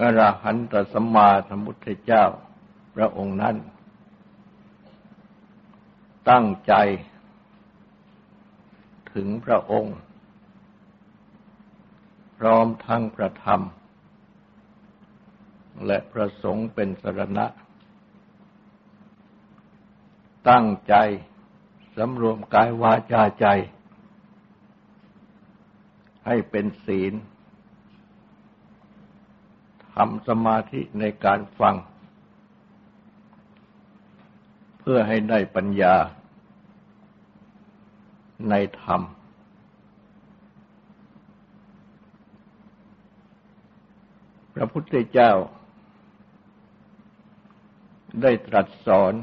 อรหันตสัมมาสัมพุทธเจ้า พระองค์นั้น ตั้งใจ ถึงพระองค์ พร้อมทั้งพระธรรม และพระสงฆ์เป็นสรณะ ตั้งใจสำรวมกายวาจาใจ ให้เป็นศีลำสมาธิในการฟัง เพื่อให้ได้ปัญญาในธรรม พระพุทธเจ้า ได้ตรัสสอน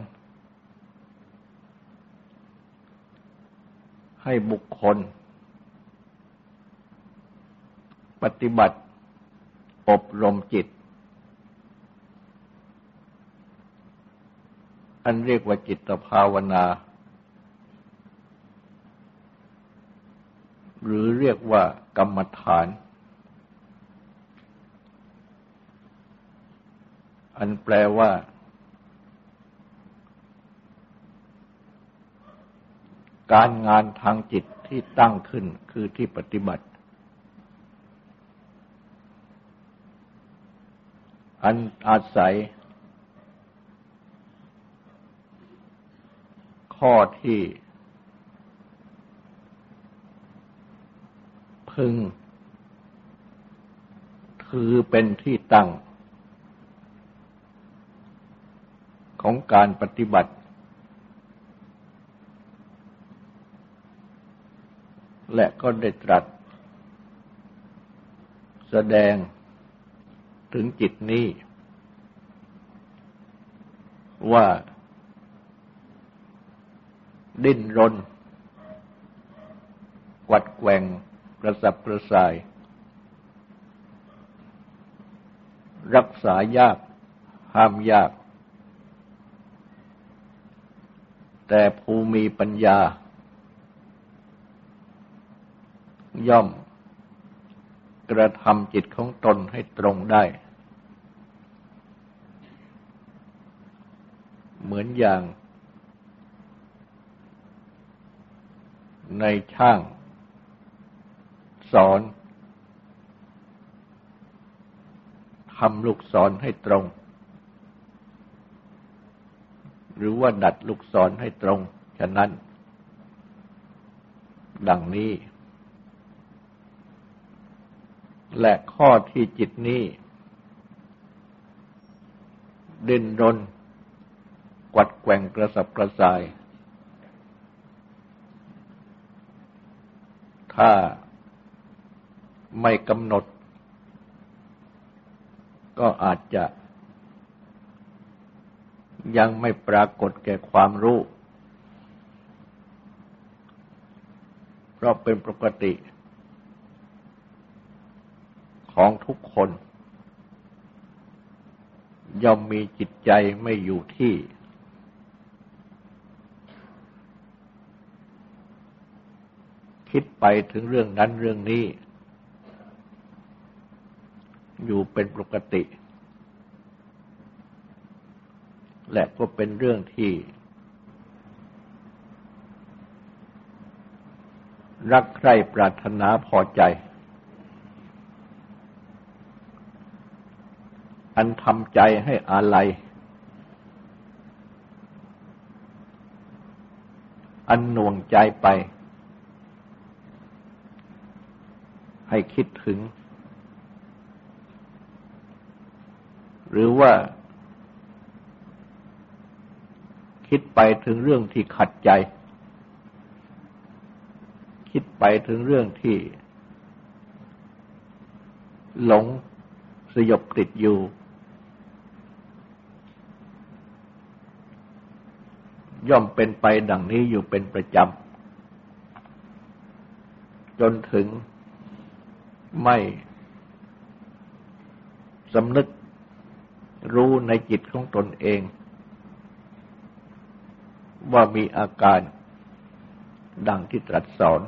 ให้บุคคล ปฏิบัติ อบรมจิต อันเรียกว่าจิตภาวนา หรือเรียกว่ากรรมฐาน อันแปลว่า การงานทางจิตที่ตั้งขึ้นคือที่ปฏิบัติ อันอาศัย ข้อที่ พึง ถือเป็นที่ตั้ง ของการปฏิบัติ และก็ได้ตรัส แสดง ถึงจิตนี้ ว่า ดิ้นรนกวัดแกว่งกระสับกระส่าย รักษายาก ห้ามยาก แต่ผู้มีปัญญา ย่อม กระทำจิตของตนให้ตรงได้ เหมือนอย่าง ในช่าง สอนทำลูกศรให้ตรง หรือว่าดัดลูกศรให้ตรง ฉะนั้น ดังนี้ และข้อที่จิตนี้ ดินรน กวัดแกว่งกระสับกระส่าย ถ้าไม่กำหนด ก็อาจจะ ยังไม่ปรากฏแก่ความรู้ เพราะเป็นปกติ ของทุกคน ย่อมมีจิตใจไม่อยู่ที่ คิดไปถึงเรื่องนั้นเรื่องนี้ อยู่เป็นปกติ และก็เป็นเรื่องที่รักใคร่ปรารถนาพอใจ อันทำใจให้อาลัย อันหน่วงใจไป ให้คิดถึง หรือว่า คิดไปถึงเรื่องที่ขัดใจ คิดไปถึงเรื่องที่ หลงสยบติดอยู่ ย่อมเป็นไปดังนี้อยู่เป็นประจำ จนถึงไม่สำนึกรู้ในจิตของตนเอง ว่ามีอาการดังที่ตรัสสอน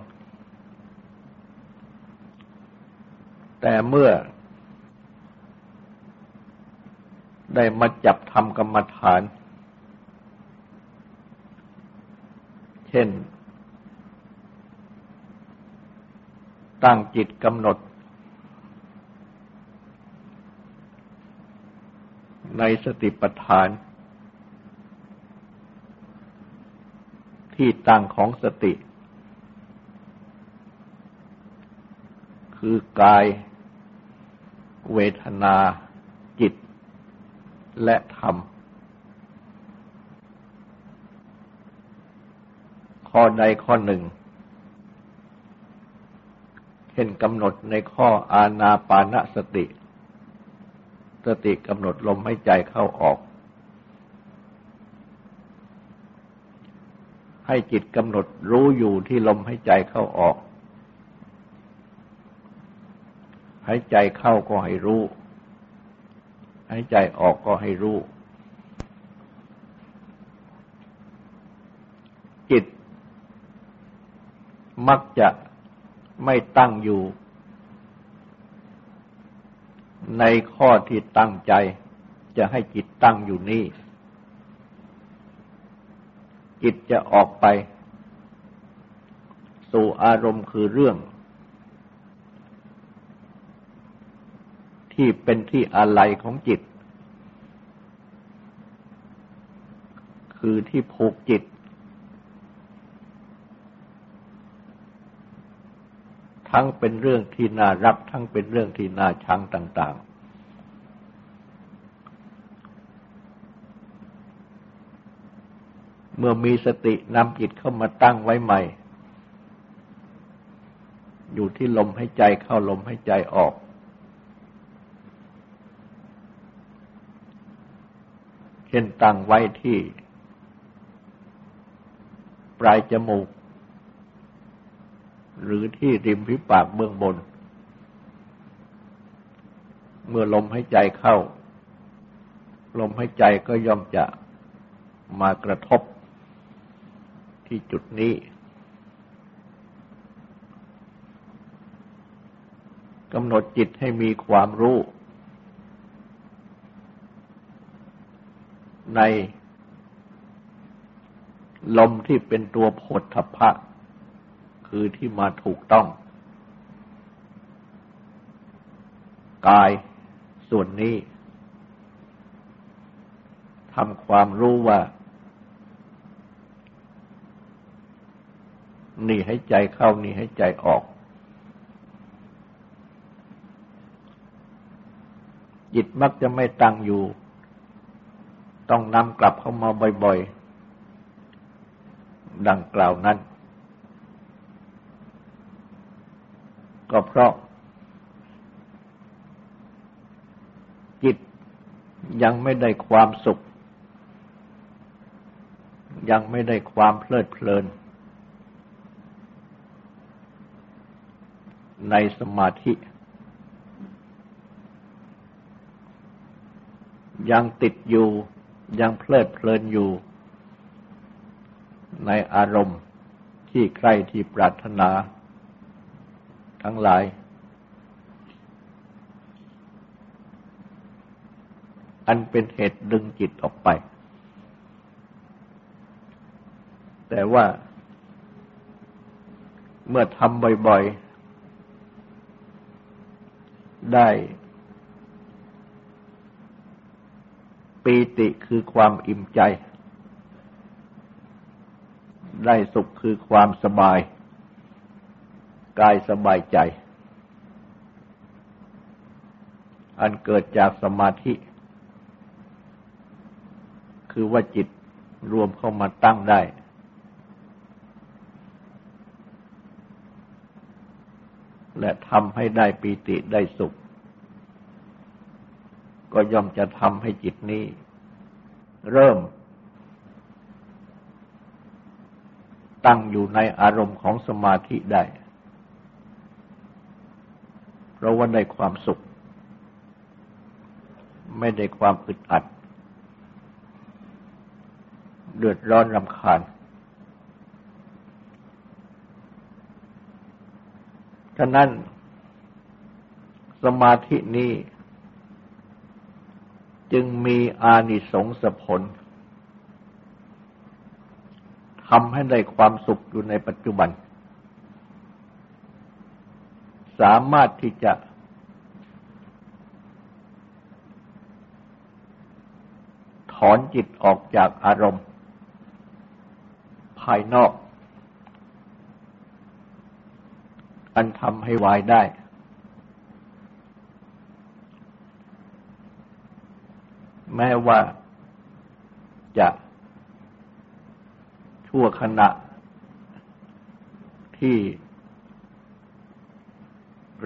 แต่เมื่อ ได้มาจับทำกรรมฐาน เช่น ตั้งจิตกำหนด ในสติปัฏฐาน ที่ตั้งของสติ คือกาย เวทนา จิต และธรรม ข้อใดข้อหนึ่ง เช่นกำหนดในข้ออาณาปานสติ สติกำหนดลมให้ใจเข้าออก ให้จิตกำหนดรู้อยู่ที่ลมให้ใจเข้าออกให้ใจเข้าก็ให้รู้ หายใจออกก็ให้รู้ จิต มักจะไม่ตั้งอยู่ ในข้อที่ตั้งใจ จะให้จิตตั้งอยู่นี่ จิตจะออกไป สู่อารมณ์คือเรื่อง ที่เป็นที่อะไรของจิต คือที่ผูกจิต ทั้งเป็นเรื่องที่น่ารัก ทั้งเป็นเรื่องที่น่าชังต่าง ๆ เมื่อมีสตินำจิตเข้ามาตั้งไว้ใหม่ อยู่ที่ลมให้ใจเข้าลมให้ใจออก เช่นตั้งไว้ที่ ปลายจมูก หรือที่ริมฝีปากเบื้องบน เมื่อลมหายใจเข้า ลมหายใจก็ย่อมจะมากระทบที่จุดนี้ กำหนดจิตให้มีความรู้ ในลมที่เป็นตัวโพธพะ คือที่มาถูกต้อง กายส่วนนี้ทำความรู้ว่า นี่ให้ใจเข้านี่ให้ใจออก จิตมักจะไม่ตั้งอยู่ ต้องนำกลับเข้ามาบ่อย ๆ ดังกล่าวนั้น ก็เพราะ จิตยังไม่ได้ความสุข ยังไม่ได้ความเพลิดเพลิน ในสมาธิ ยังติดอยู่ยังเพลิดเพลินอยู่ ในอารมณ์ที่ใครที่ปรารถนา ทั้งหลาย อันเป็นเหตุดึงจิตออกไป แต่ว่า เมื่อทำบ่อยๆ ได้ ปีติคือความอิ่มใจ ได้สุขคือความสบาย กายสบายใจ อันเกิดจากสมาธิ คือว่าจิตรวมเข้ามาตั้งได้ และทำให้ได้ปีติได้สุข ก็ย่อมจะทำให้จิตนี้ เริ่ม ตั้งอยู่ในอารมณ์ของสมาธิได้ เพราะว่าได้ความสุข ไม่ได้ความอึดอัด เดือดร้อนรำคาญ ฉะนั้นสมาธินี้จึงมีอานิสงส์ผลทำให้ได้ความสุขอยู่ในปัจจุบัน สามารถที่จะ ถอนจิตออกจากอารมณ์ ภายนอก อันทำให้วายได้ แม้ว่าจะชั่วขณะที่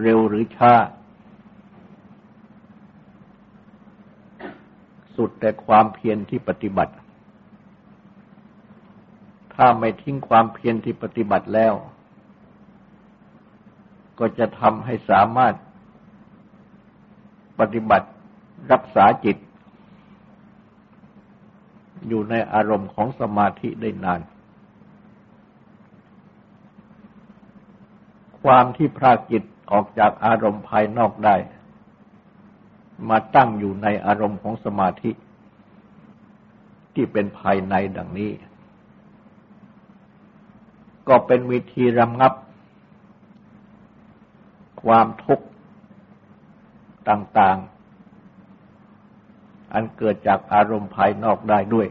เร็วหรือช้า สุดแต่ความเพียรที่ปฏิบัติ ถ้าไม่ทิ้งความเพียรที่ปฏิบัติแล้ว ก็จะทำให้สามารถปฏิบัติรักษาจิต อยู่ในอารมณ์ของสมาธิได้นาน ความที่พรากจิต ออกจากอารมณ์ภายนอกได้ มาตั้งอยู่ในอารมณ์ของสมาธิ ที่เป็นภายในดังนี้ ก็เป็นวิธีรำงับ ความทุกข์ต่างๆ อันเกิดจากอารมณ์ภายนอกได้ด้วย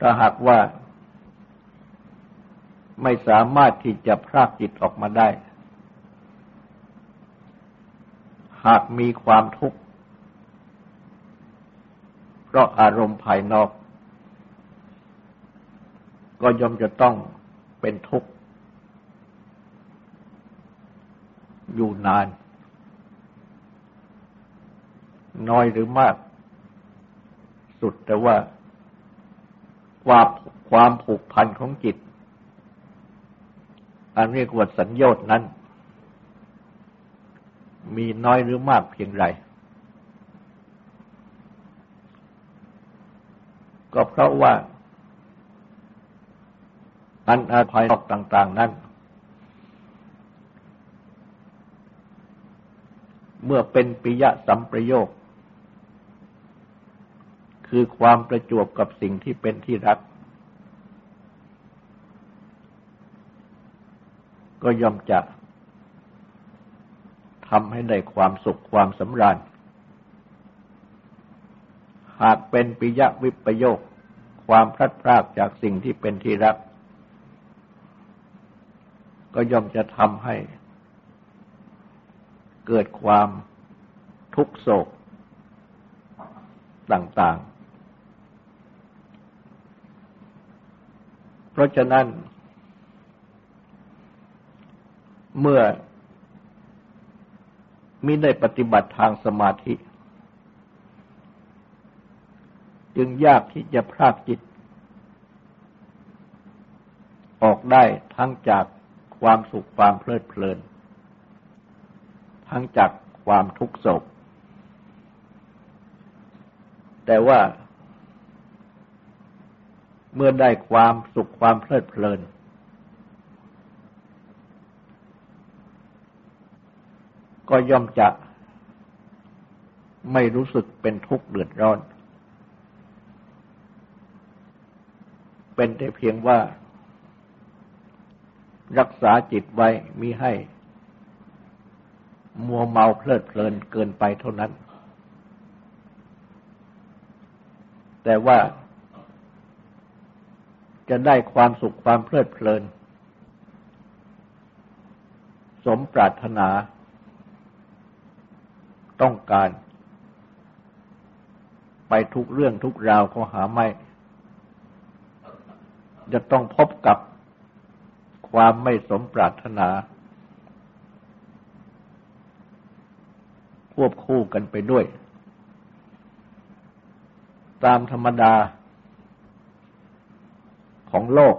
ถ้าหากว่า ไม่สามารถที่จะพรากจิตออกมาได้ หากมีความทุกข์ เพราะอารมณ์ภายนอก ก็ย่อมจะต้องเป็นทุกข์ อยู่นาน น้อยหรือมาก สุดแต่ว่าความความผูกพันของจิต อันเรียกว่าสัญญาณนั้น มีน้อยหรือมากเพียงไร ก็เพราะว่า อันอาภัยนอกต่าง ๆ นั้น เมื่อเป็นปิยะสัมประโยค คือความประจวบกับสิ่งที่เป็นที่รัก ก็ย่อมจะทำให้ได้ความสุขความสำราญ หากเป็นปิยะวิปโยค ความพลัดพรากจากสิ่งที่เป็นที่รัก ก็ย่อมจะทำให้ เกิดความทุกโศกต่าง ๆ เพราะฉะนั้น เมื่อมิได้ปฏิบัติทางสมาธิ จึงยากที่จะพรากจิต ออกได้ทั้งจากความสุขความเพลิดเพลิน ทั้งจากความทุกข์โศก แต่ว่าเมื่อได้ความสุขความเพลิดเพลิน ก็ย่อมจะไม่รู้สึกเป็นทุกข์เดือดร้อน เป็นแต่เพียงว่า รักษาจิตไว้มิให้ มัวเมาเพลิดเพลินเกินไปเท่านั้น แต่ว่าจะได้ความสุขความเพลิดเพลิน สมปรารถนา ต้องการ ไปทุกเรื่องทุกราวเขาหาไม่ จะต้องพบกับความไม่สมปรารถนา ควบคู่กันไปด้วย ตามธรรมดาของโลก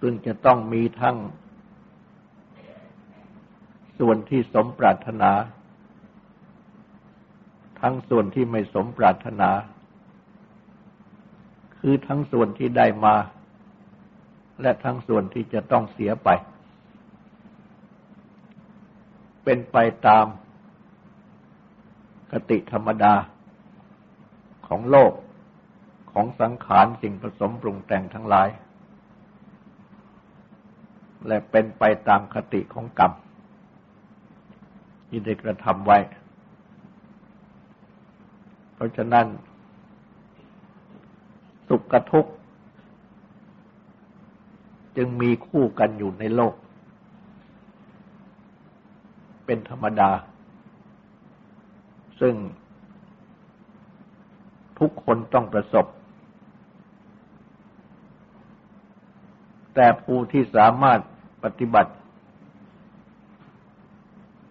ซึ่งจะต้องมีทั้ง ส่วนที่สมปรารถนา ทั้งส่วนที่ไม่สมปรารถนา คือทั้งส่วนที่ได้มา และทั้งส่วนที่จะต้องเสียไป เป็นไปตามคติธรรมดาของโลกของสังขารสิ่งผสมปรุงแต่งทั้งหลาย และเป็นไปตามคติของกรรม ที่ได้กระทำไว้ เพราะฉะนั้น สุขกับทุกข์จึงมีคู่กันอยู่ในโลก เป็นธรรมดา ซึ่งทุกคนต้องประสบ แต่ผู้ที่สามารถปฏิบัติ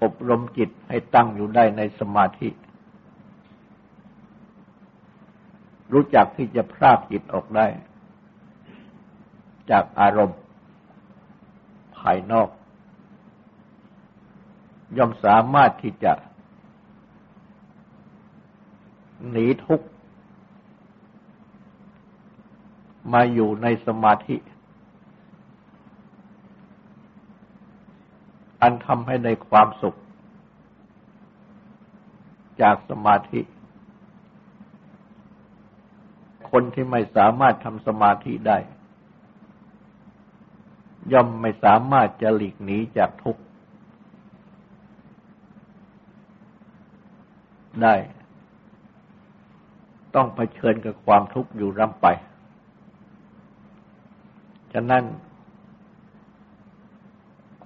อบรมจิตให้ตั้งอยู่ได้ในสมาธิ รู้จักที่จะพรากจิตออกได้ จากอารมณ์ ภายนอก ย่อมสามารถที่จะ หนีทุกข์มาอยู่ในสมาธิ อันทำให้ในความสุข จากสมาธิ คนที่ไม่สามารถทำสมาธิได้ ย่อมไม่สามารถจะหลีกหนีจากทุกข์ได้ ต้องเผชิญกับความทุกข์อยู่ร่ำไป ฉะนั้น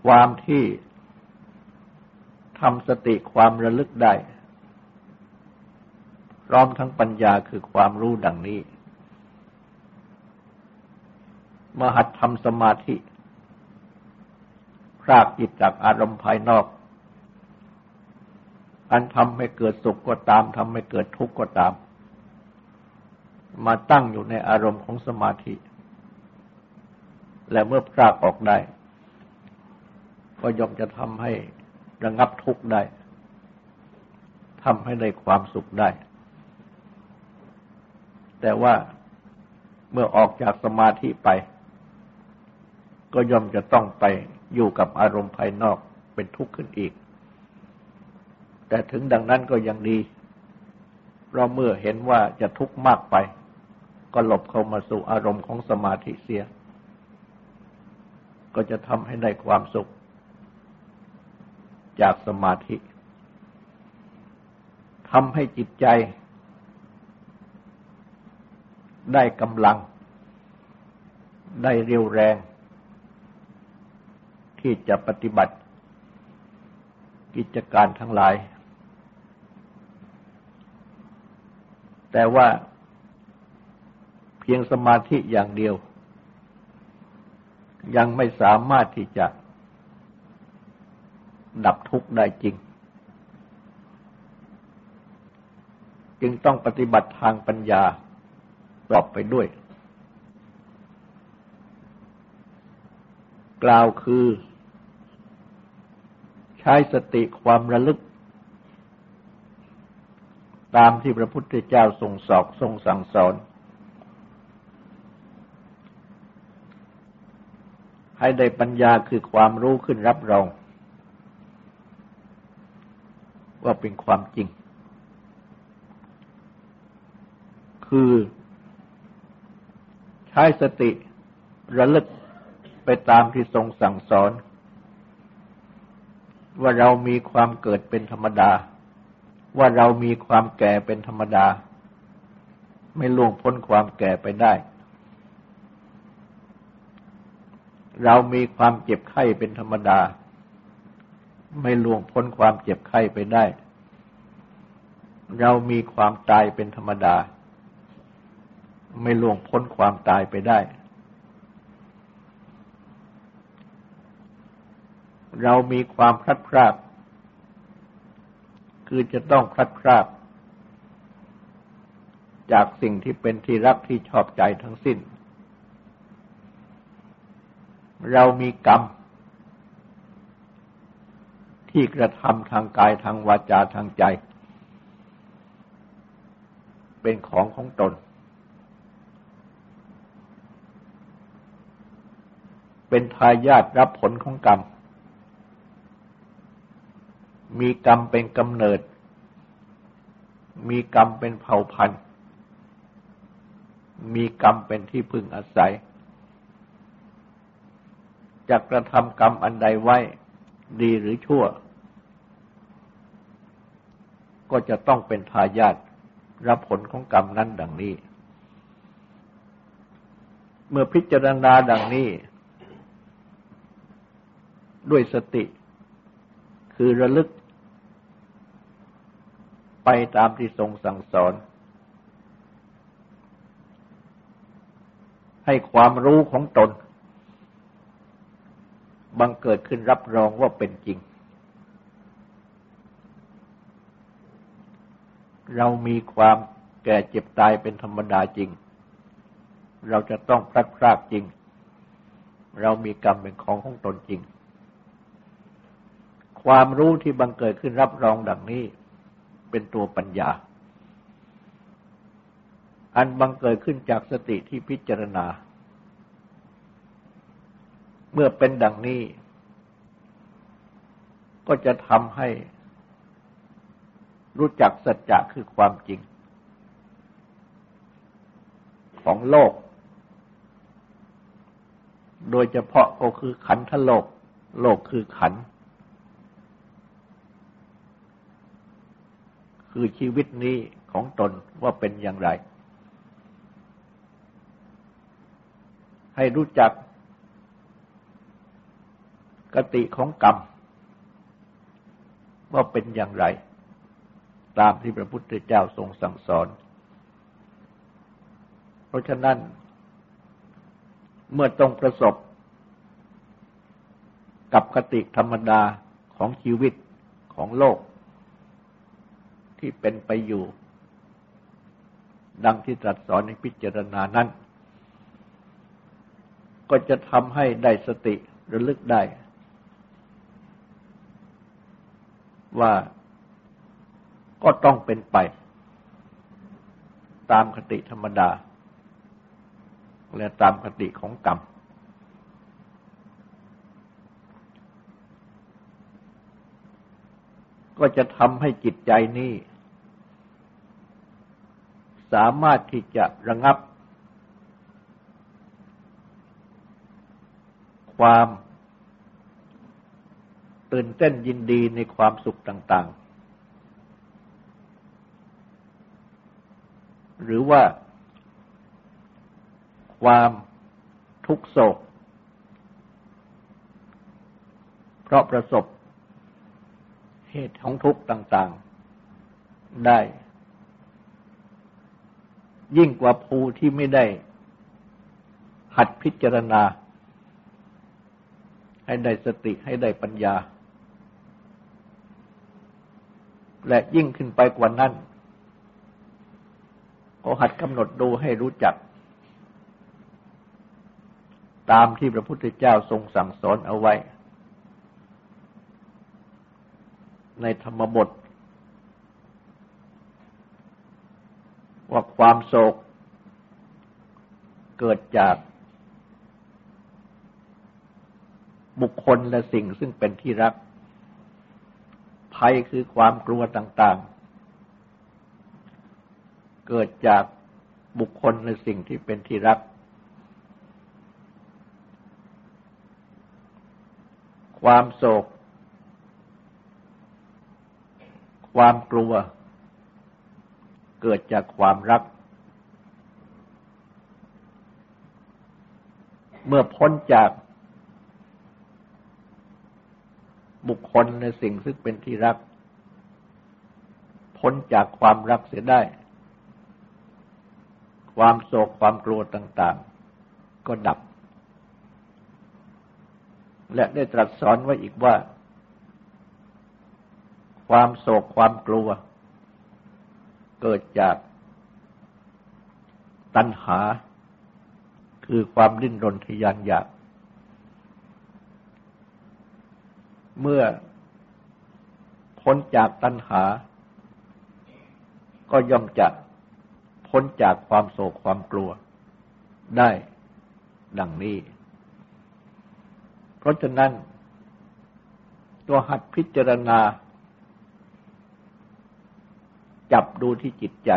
ความที่ ทำสติความระลึกได้ พร้อมทั้งปัญญาคือความรู้ดังนี้ มหัดทำสมาธิ พรากจิตจากอารมณ์ภายนอก อันทำให้เกิดสุขก็ตามทำให้เกิดทุกข์ก็ตาม มาตั้งอยู่ในอารมณ์ของสมาธิ และเมื่อพรากออกได้ ก็ย่อมจะทำให้ ระงับทุกข์ได้ทำให้ได้ความสุขได้ แต่ว่าเมื่อออกจากสมาธิไป ก็ย่อมจะต้องไปอยู่กับอารมณ์ภายนอกเป็นทุกข์ขึ้นอีก แต่ถึงดังนั้นก็ยังดี เพราะเมื่อเห็นว่าจะทุกข์มากไป ก็หลบเข้ามาสู่อารมณ์ของสมาธิเสีย ก็จะทำให้ได้ความสุข จากสมาธิทำให้จิตใจ ได้กำลัง ได้เรียวแรง ที่จะปฏิบัติ กิจการทั้งหลาย แต่ว่าเพียงสมาธิอย่างเดียว ยังไม่สามารถที่จะ ดับทุกข์ได้จริง จึงต้องปฏิบัติทางปัญญาปรอบไปด้วย กล่าวคือ ใช้สติความระลึก ตามที่พระพุทธเจ้าทรงสอกทรงสั่งสอน ให้ได้ปัญญาคือความรู้ขึ้นรับรอง ว่าเป็นความจริง คือใช้สติระลึกไปตามที่ทรงสั่งสอน ว่าเรามีความเกิดเป็นธรรมดา ว่าเรามีความแก่เป็นธรรมดา ไม่ล่วงพ้นความแก่ไปได้ เรามีความเจ็บไข้เป็นธรรมดา ไม่ล่วงพ้นความเจ็บไข้ไปได้ เรามีความตายเป็นธรรมดา ไม่ล่วงพ้นความตายไปได้ เรามีความพลัดพรากคือจะต้องพลัดพรากจากสิ่งที่เป็นที่รักที่ชอบใจทั้งสิ้น เรามีกรรม ที่กระทำทางกายทางวาจาทางใจ เป็นของของตน เป็นทายาทรับผลของกรรม มีกรรมเป็นกำเนิด มีกรรมเป็นเผ่าพันธุ์ มีกรรมเป็นที่พึงอาศัยจะกระทำกรรมอันใดไว้ ดีหรือชั่ว ก็จะต้องเป็นทายาทรับผลของกรรมนั้นดังนี้ เมื่อพิจารณาดังนี้ ด้วยสติ คือระลึก ไปตามที่ทรงสั่งสอน ให้ความรู้ของตน บังเกิดขึ้นรับรองว่าเป็นจริง เรามีความแก่เจ็บตายเป็นธรรมดาจริง เราจะต้องพลัดพรากจริง เรามีกรรมเป็นของของตนจริง ความรู้ที่บังเกิดขึ้นรับรองดังนี้ เป็นตัวปัญญา อันบังเกิดขึ้นจากสติที่พิจารณา เมื่อเป็นดังนี้ ก็จะทำให้รู้จักสัจจะคือความจริง ของโลก โดยเฉพาะก็คือขันธโลก โลกคือขันธคือชีวิตนี้ของตนว่าเป็นอย่างไร ให้รู้จัก กติของกรรม ว่าเป็นอย่างไร ตามที่พระพุทธเจ้าทรงสั่งสอน เพราะฉะนั้น เมื่อต้องประสบ กับกติธรรมดาของชีวิตของโลก ที่เป็นไปอยู่ ดังที่ตรัสสอนในพิจารณานั้น ก็จะทำให้ได้สติระลึกได้ ว่าก็ต้องเป็นไป ตามคติธรรมดา และตามคติของกรรม ก็จะทำให้จิตใจนี้ สามารถที่จะระงับ ความ ตื่นเต้นยินดีในความสุขต่าง ๆ หรือว่า ความทุกโศก เพราะประสบ เหตุของทุกข์ต่าง ๆ ได้ ยิ่งกว่าภูที่ไม่ได้ หัดพิจารณาให้ได้สติให้ได้ปัญญา และยิ่งขึ้นไปกว่านั้น ก็หัดกำหนดดูให้รู้จัก ตามที่พระพุทธเจ้าทรงสั่งสอนเอาไว้ ในธรรมบท ว่าความโศก เกิดจากบุคคลและสิ่งซึ่งเป็นที่รัก ภัยคือความกลัวต่างๆ เกิดจากบุคคลและสิ่งที่เป็นที่รัก ความโศก ความกลัว เกิดจากความรัก เมื่อพ้นจาก บุคคลในสิ่งซึ่งเป็นที่รัก พ้นจากความรักเสียได้ ความโศกความกลัวต่าง ๆ ก็ดับ และได้ตรัสสอนไว้อีกว่า ความโศกความกลัว เกิดจากตัณหา คือความดิ้นรนทยานอยาก เมื่อพ้นจากตัณหา ก็ย่อมจะพ้นจากความโศกความกลัว ได้ดังนี้ เพราะฉะนั้น ตัวหัดพิจารณา จับดูที่จิตใจ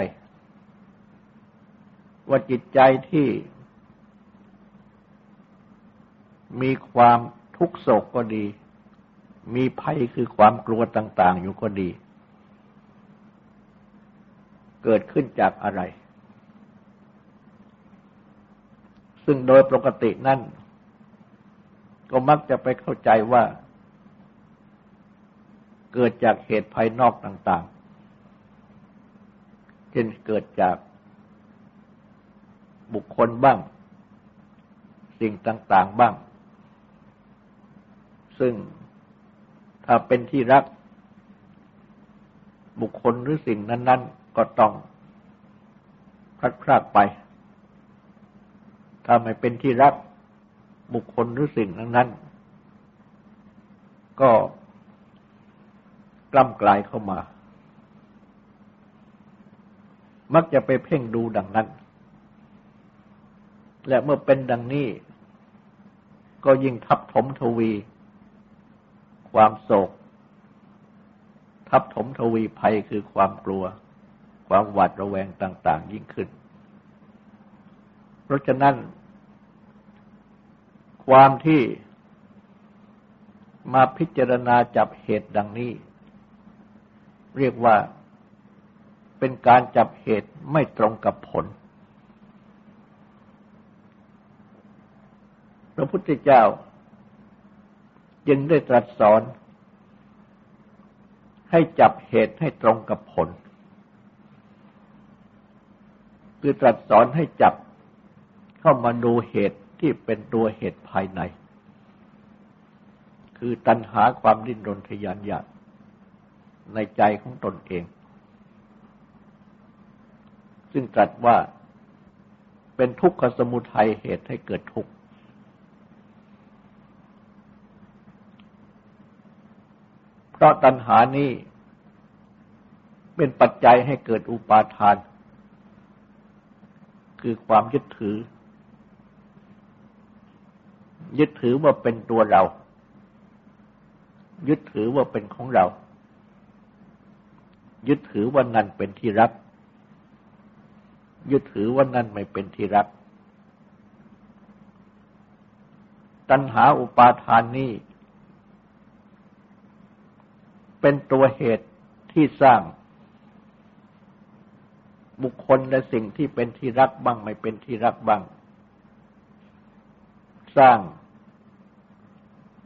ว่าจิตใจที่มีความทุกโศกก็ดี มีภัยคือความกลัวต่าง ๆ อยู่ก็ดี เกิดขึ้นจากอะไร ซึ่งโดยปกตินั่น ก็มักจะไปเข้าใจว่า เกิดจากเหตุภายนอกต่าง ๆ เช่นเกิดจากบุคคลบ้าง สิ่งต่าง ๆ บ้าง ซึ่ง เป็นที่รัก บุคคลหรือสิ่งนั้น ๆ ก็ต้องพลัดพรากไป ถ้าไม่เป็นที่รัก บุคคลหรือสิ่งนั้น ๆ ก็กล้ำกลายเข้ามา มักจะไปเพ่งดูดังนั้น และเมื่อเป็นดังนี้ ก็ยิ่งทับถมทวี ความโศก ทับถมทวีภัยคือความกลัว ความหวาดระแวงต่าง ๆ ยิ่งขึ้น เพราะฉะนั้น ความที่มาพิจารณาจับเหตุดังนี้ เรียกว่าเป็นการจับเหตุไม่ตรงกับผล พระพุทธเจ้า จึงได้ตรัสสอน ให้จับเหตุให้ตรงกับผล คือตรัสสอนให้จับเข้ามาดูเหตุที่เป็นตัวเหตุภายใน คือตัณหาความดิ้นรนทยานอยากในใจของตนเอง ซึ่งตรัสว่าเป็นทุกขสมุทัยเหตุให้เกิดทุกข์ เพ ราะตัณหานี้เป็นปัจจัยให้เกิดอุปาทาน คือความยึดถือ ยึดถือว่าเป็นตัวเรา ยึดถือว่าเป็นของเรา ยึดถือว่านั่นเป็นที่รัก ยึดถือว่านั่นไม่เป็นที่รัก ตัณหาอุปาทานนี้ เป็นตัวเหตุที่สร้าง บุคคลและสิ่งที่เป็นที่รักบ้างไม่เป็นที่รักบ้าง สร้าง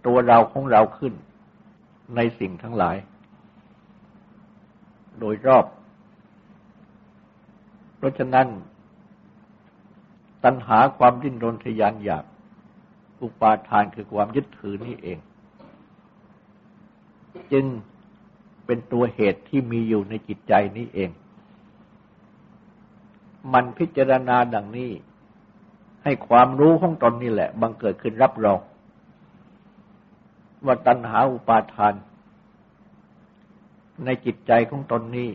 ตัวเราของเราขึ้นในสิ่งทั้งหลาย โดยรอบ เพราะฉะนั้น ตัณหาความดิ้นรนทยานอยาก อุปาทานคือความยึดถือนี่เอง จึง เป็นตัวเหตุที่มีอยู่ในจิตใจนี้เอง มันพิจารณาดังนี้ ให้ความรู้ของตนนี่แหละ บังเกิดขึ้นรับรองว่าตัณหาอุปาทาน ในจิตใจของตนนี้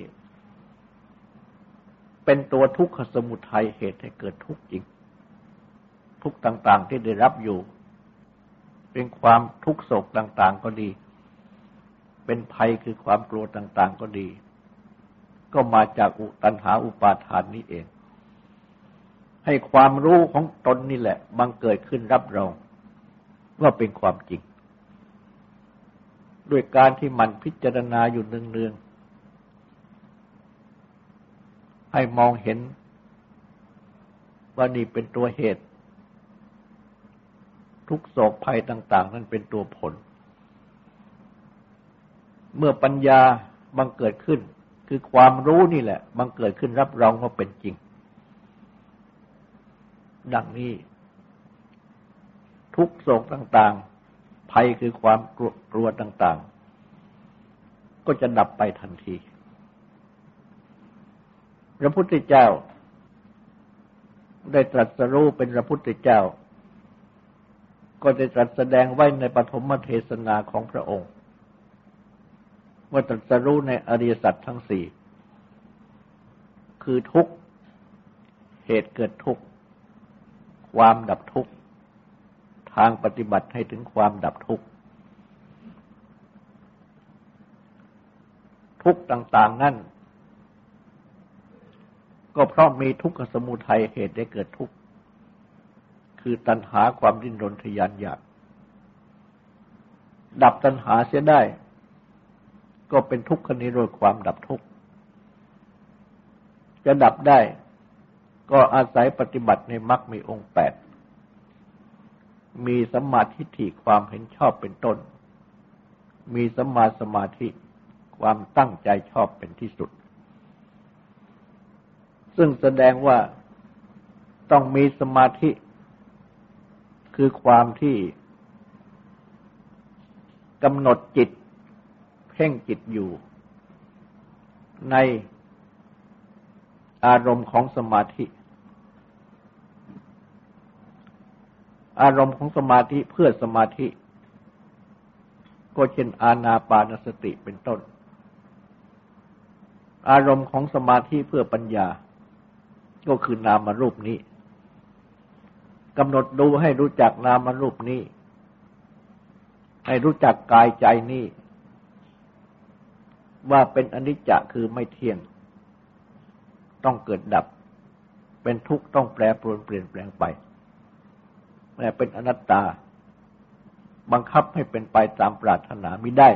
เป็นตัวทุกขสมุทัยเหตุให้เกิดทุกข์จริง ทุกต่าง ๆ ที่ได้รับอยู่ เป็นความทุกโศกต่าง ๆ ก็ดี เป็นภัยคือความกลัวต่างๆก็ดี ก็มาจากอุตัณหาอุปาทานนี้เอง ให้ความรู้ของตนนี่แหละ บังเกิดขึ้นรับรองว่าเป็นความจริง ด้วยการที่มันพิจารณาอยู่เนืองๆให้มองเห็นว่านี่เป็นตัวเหตุ ทุกโศกภัยต่าง ๆ นั้นเป็นตัวผล เมื่อปัญญาบังเกิดขึ้น คือความรู้นี่แหละ บังเกิดขึ้นรับรองว่าเป็นจริง ดังนี้ ทุกโศกต่างๆ ภัยคือความกลัวต่างๆ ก็จะดับไปทันที พระพุทธเจ้า ได้ตรัสรู้เป็นพระพุทธเจ้า ก็ได้ตรัสแสดงไว้ในปฐมเทศนาของพระองค์ ว่าตรัสรู้ในอริยสัจทั้งสี่คือทุกข์เหตุเกิดทุกข์ความดับทุกข์ทางปฏิบัติให้ถึงความดับทุกข์ทุกข์ต่างๆนั่น ก็เพราะมีทุกขสมุทัยเหตุได้เกิดทุกข์คือตัณหาความดิ้นรนทยานอยาก ดับตัณหาเสียได้ ก็เป็นทุกขนิโรธความดับทุกข์จะดับได้ ก็อาศัยปฏิบัติในมรรคมีองค์แปด มีสมาธิฐิความเห็นชอบเป็นต้น มีสมาสมาธิความตั้งใจชอบเป็นที่สุด ซึ่งแสดงว่าต้องมีสมาธิ คือความที่กำหนดจิต พ่งจิตอยู่ ในอารมณ์ของสมาธิ อารมณ์ของสมาธิเพื่อสมาธิ ก็เช่นอาณาปานสติเป็นต้น อารมณ์ของสมาธิเพื่อปัญญา ก็คือนามารูปนี้กำหนดดูให้รู้จักนามารูปนี้ ให้รู้จักกายใจนี้ ว่าเป็นอนิจจะคือไม่เที่ยง ต้องเกิดดับ เป็นทุกข์ต้องแปรปรวนเปลี่ยนแปลงไปแต่เป็นอนัตตา บังคับให้เป็นไปตามปรารถนาไม่ได้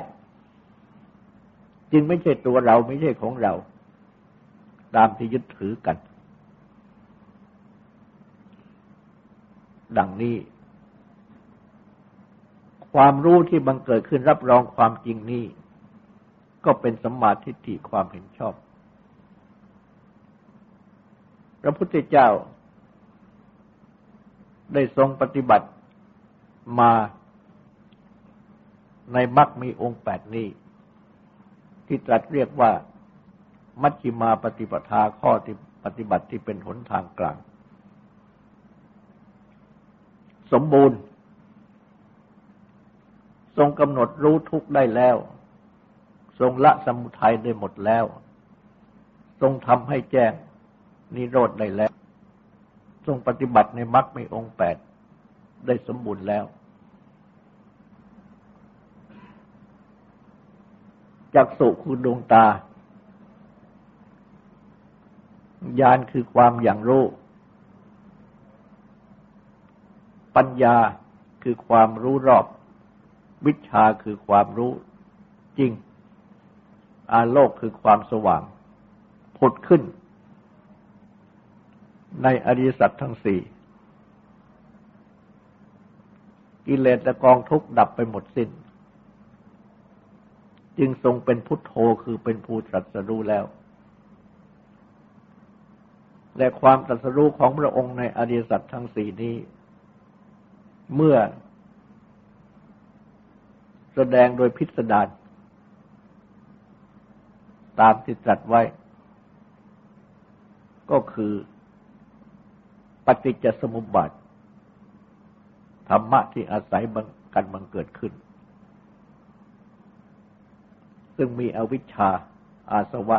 จึงไม่ใช่ตัวเราไม่ใช่ของเรา ตามที่ยึดถือกัน ดังนี้ ความรู้ที่บังเกิดขึ้นรับรองความจริงนี้ ก็เป็นสัมมาทิฏฐิความเห็นชอบ พระพุทธเจ้า ได้ทรงปฏิบัติมาในมรรคมีองค์แปดนี้ ที่ตรัสเรียกว่า มัชฌิมาปฏิปทาข้อที่ปฏิบัติที่เป็นหนทางกลาง สมบูรณ์ ทรงกำหนดรู้ทุกได้แล้ว ทรงละสมุทัยได้หมดแล้ว ทรงทำให้แจ้งนิโรธได้แล้ว ทรงปฏิบัติในมรรคในองค์แปดได้สมบูรณ์แล้ว จากสุคือดวงตา ญาณคือความอย่างรู้ ปัญญาคือความรู้รอบ วิชาคือความรู้จริง อาโลกคือความสว่าง ผุดขึ้น ในอริยสัจทั้งสี่ กิเลสและกองทุกข์ดับไปหมดสิน้น จึงทรงเป็นพุทโธคือเป็นผู้ตรัสรู้แล้ว และความตรัสรู้ของพระองค์ในอริยสัจทั้งสี่นี้ เมื่อแสดงโดยพิสดาร ตามที่ตรัสไว้ ก็คือปฏิจจสมุปบาทธรรมะที่อาศัยกันบังเกิดขึ้น ซึ่งมีอวิชชาอาสวะ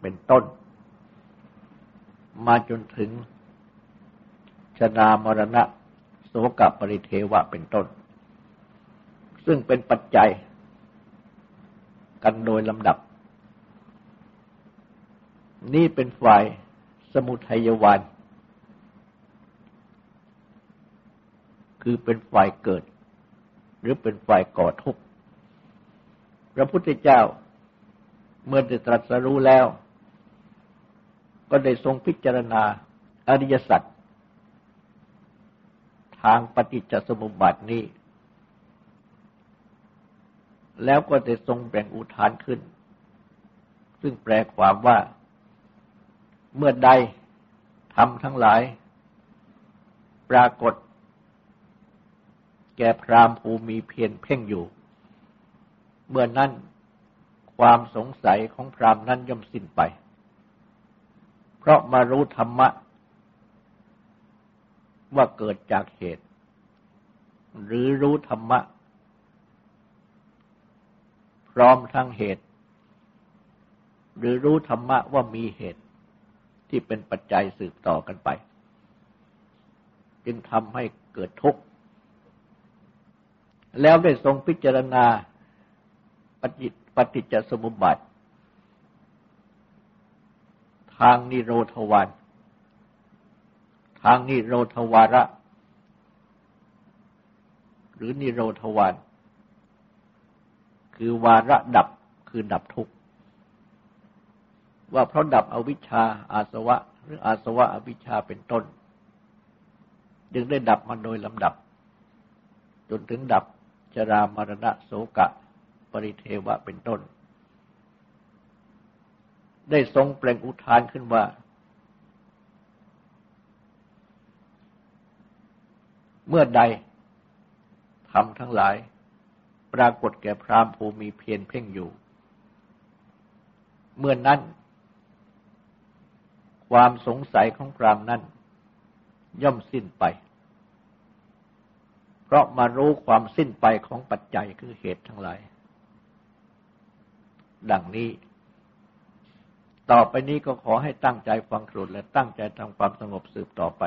เป็นต้น มาจนถึงชนามรณะโสกปริเทวะเป็นต้น ซึ่งเป็นปัจจัย กันโดยลำดับ นี่เป็นฝ่ายสมุทัยวานคือเป็นฝ่ายเกิด หรือเป็นฝ่ายก่อทุกข์พระพุทธเจ้าเมื่อได้ตรัสรู้แล้ว ก็ได้ทรงพิจารณาอริยสัจทางปฏิจจสมุปบาทนี้ แล้วก็จะทรงแบ่งอุทานขึ้น ซึ่งแปลความว่า เมื่อใดทำทั้งหลาย ปรากฏ แก่พรามภูมีเพียรเพ่งอยู่ เมื่อนั้นความสงสัยของพรามนั้นย่อมสิ้นไป เพราะมารู้ธรรมะ ว่าเกิดจากเหตุ หรือรู้ธรรมะ พร้อมทั้งเหตุ หรือรู้ธรรมะว่ามีเหตุที่เป็นปัจจัยสืบต่อกันไป จึงทำให้เกิดทุกข์ แล้วได้ทรงพิจารณาปฏิปฏิจจสมุปบาททางนิโรธวานทางนิโรธวาระ หรือนิโรธวาน คือวาระดับคือดับทุกข์ว่าเพราะดับอวิชชาอาสวะ หรืออาสวะอวิชชาเป็นต้น จึงได้ดับมันโดยลำดับ จนถึงดับชรามรณะโสกะ ปริเทวะเป็นต้น ได้ทรงเปล่งอุทานขึ้นว่า เมื่อใดทำทั้งหลาย ปรากฏแก่พรามภูมิเพียรเพ่งอยู่ เมื่อนั้น ความสงสัยของพรามนั้น ย่อมสิ้นไป เพราะมารู้ความสิ้นไปของปัจจัยคือเหตุทั้งหลาย ดังนี้ ต่อไปนี้ก็ขอให้ตั้งใจฟังครุฑและตั้งใจทำความสงบสืบต่อไป